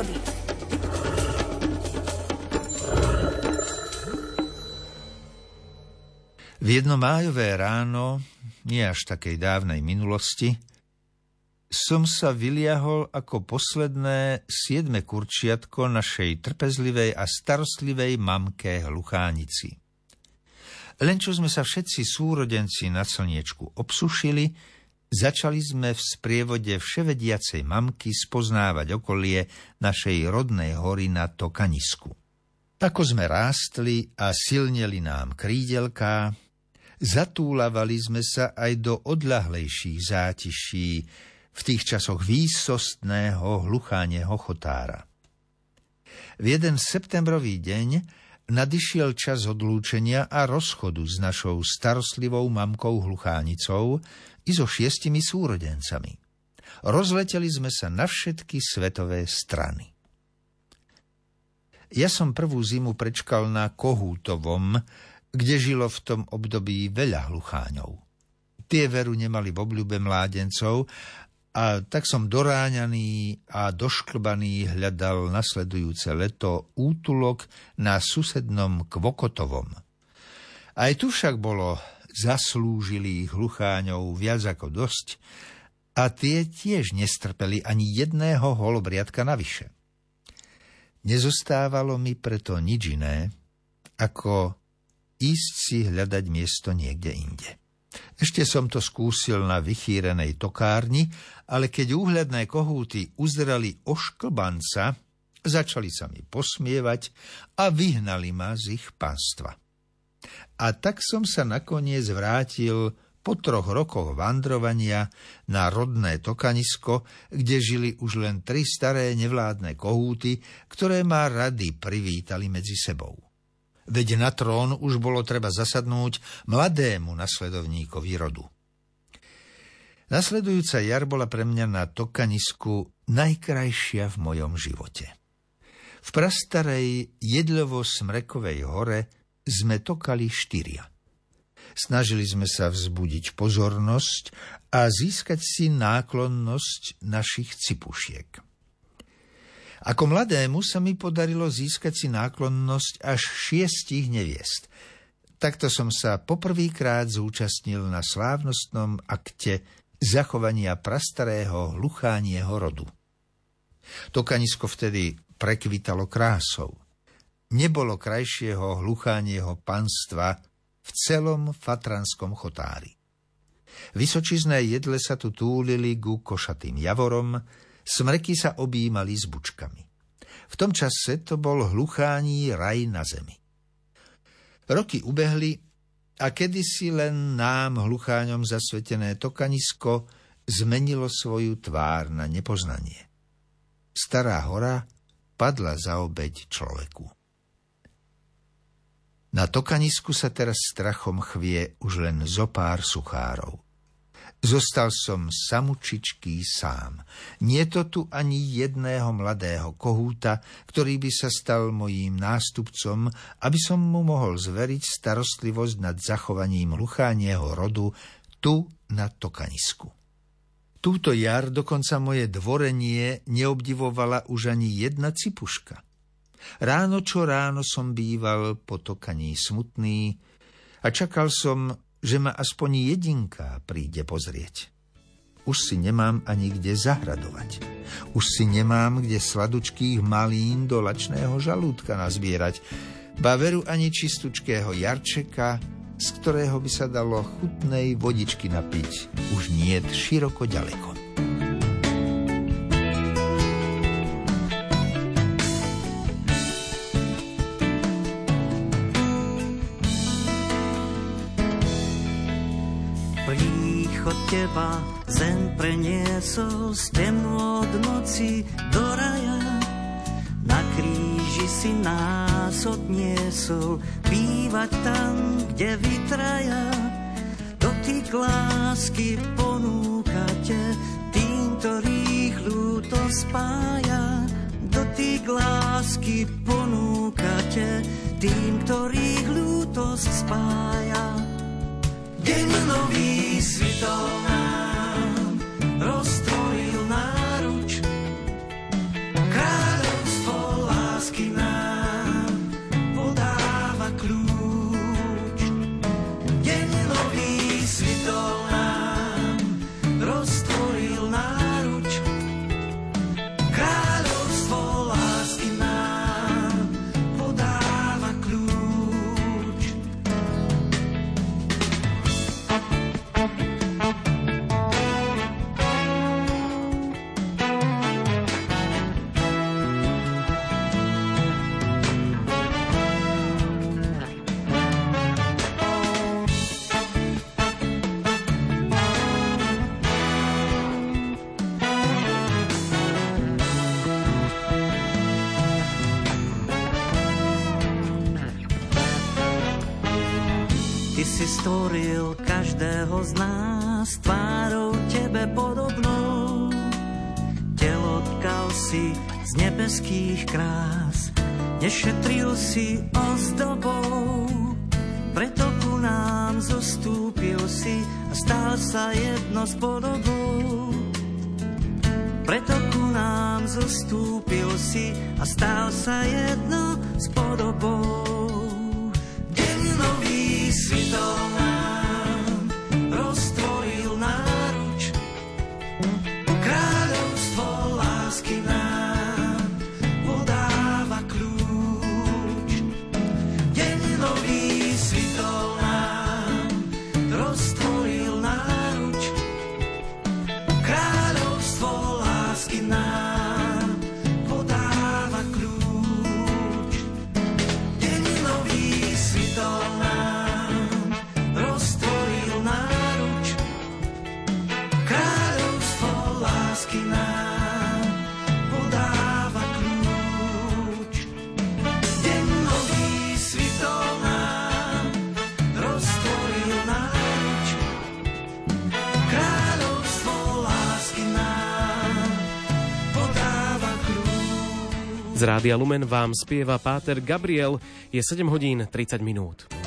prírody. V jedno májové ráno, nie až takej dávnej minulosti, som sa vyliahol ako posledné siedme kurčiatko našej trpezlivej a starostlivej mamke Hluchánici. Len čo sme sa všetci súrodenci na slniečku obsušili, Začali sme v sprievode vševediacej mamky spoznávať okolie našej rodnej hory na Tokanisku. Ako sme rástli a silneli nám krídelká, zatúlavali sme sa aj do odľahlejších zátiší v tých časoch výsostného hlucháneho chotára. V jeden septembrový deň nadišiel čas odlúčenia a rozchodu s našou starostlivou mamkou hluchánicou i so šiestimi súrodencami. Rozleteli sme sa na všetky svetové strany. Ja som prvú zimu prečkal na Kohútovom, kde žilo v tom období veľa hlucháňov. Tie veru nemali v obľúbe mládencov a tak som doráňaný a došklbaný hľadal nasledujúce leto útulok na susednom Kvokotovom. Aj tu však bolo zaslúžilých hlucháňov viac ako dosť a tie tiež nestrpeli ani jedného holobriadka navyše. Nezostávalo mi preto nič iné, ako ísť si hľadať miesto niekde inde. Ešte som to skúsil na vychýrenej tokárni, ale keď úhľadné kohúty uzreli ošklbanca, začali sa mi posmievať a vyhnali ma z ich pánstva. A tak som sa nakoniec vrátil po troch rokoch vandrovania na rodné Tokanisko, kde žili už len tri staré nevládne kohúty, ktoré ma rady privítali medzi sebou veď na trón už bolo treba zasadnúť mladému nasledovníkovi rodu. Nasledujúca jar bola pre mňa na Tokanisku najkrajšia v mojom živote. V prastarej jedlovo-smrekovej hore sme tokali štyria. Snažili sme sa vzbudiť pozornosť a získať si náklonnosť našich cipušiek. Ako mladému sa mi podarilo získať si náklonnosť až šiestich neviest. Takto som sa poprvýkrát zúčastnil na slávnostnom akte zachovania prastarého hluchánieho rodu. Tokanisko vtedy prekvitalo krásou. Nebolo krajšieho hluchánieho panstva v celom fatranskom chotári. Vysočizné jedle sa tu túlili ku košatým javorom, Smreky sa objímali s bučkami. V tom čase to bol hluchání raj na zemi. Roky ubehli a kedysi len nám, hlucháňom zasvetené tokanisko, zmenilo svoju tvár na nepoznanie. Stará hora padla za obeď človeku. Na tokanisku sa teraz strachom chvie už len zo pár suchárov. Zostal som samučičký sám. Nie to tu ani jedného mladého kohúta, ktorý by sa stal mojím nástupcom, aby som mu mohol zveriť starostlivosť nad zachovaním hluchánieho rodu tu na Tokanisku. Túto jar dokonca moje dvorenie neobdivovala už ani jedna cipuška. Ráno čo ráno som býval po tokaní smutný a čakal som, že ma aspoň jedinka príde pozrieť. Už si nemám ani kde zahradovať. Už si nemám kde sladučkých malín do lačného žalúdka nazbierať, baveru ani čistučkého jarčeka, z ktorého by sa dalo chutnej vodičky napiť, už nie široko ďaleko. Príchod teba zem preniesol z temu od noci do raja. Na kríži si nás odniesol, bývať tam, kde vytraja. Dotyk lásky ponúkate tým, ktorých ľúto spája. Dotyk lásky ponúkate esquina. Stvoril každého z nás tvárou tebe podobnou. Telo tkal si z nebeských krás, nešetril si ozdobou. Preto ku nám zostúpil si a stal sa jedno s podobou. Preto ku nám zostúpil si a stal sa jedno s podobou si Z Rádia Lumen vám spieva Páter Gabriel. Je 7 hodín 30 minút.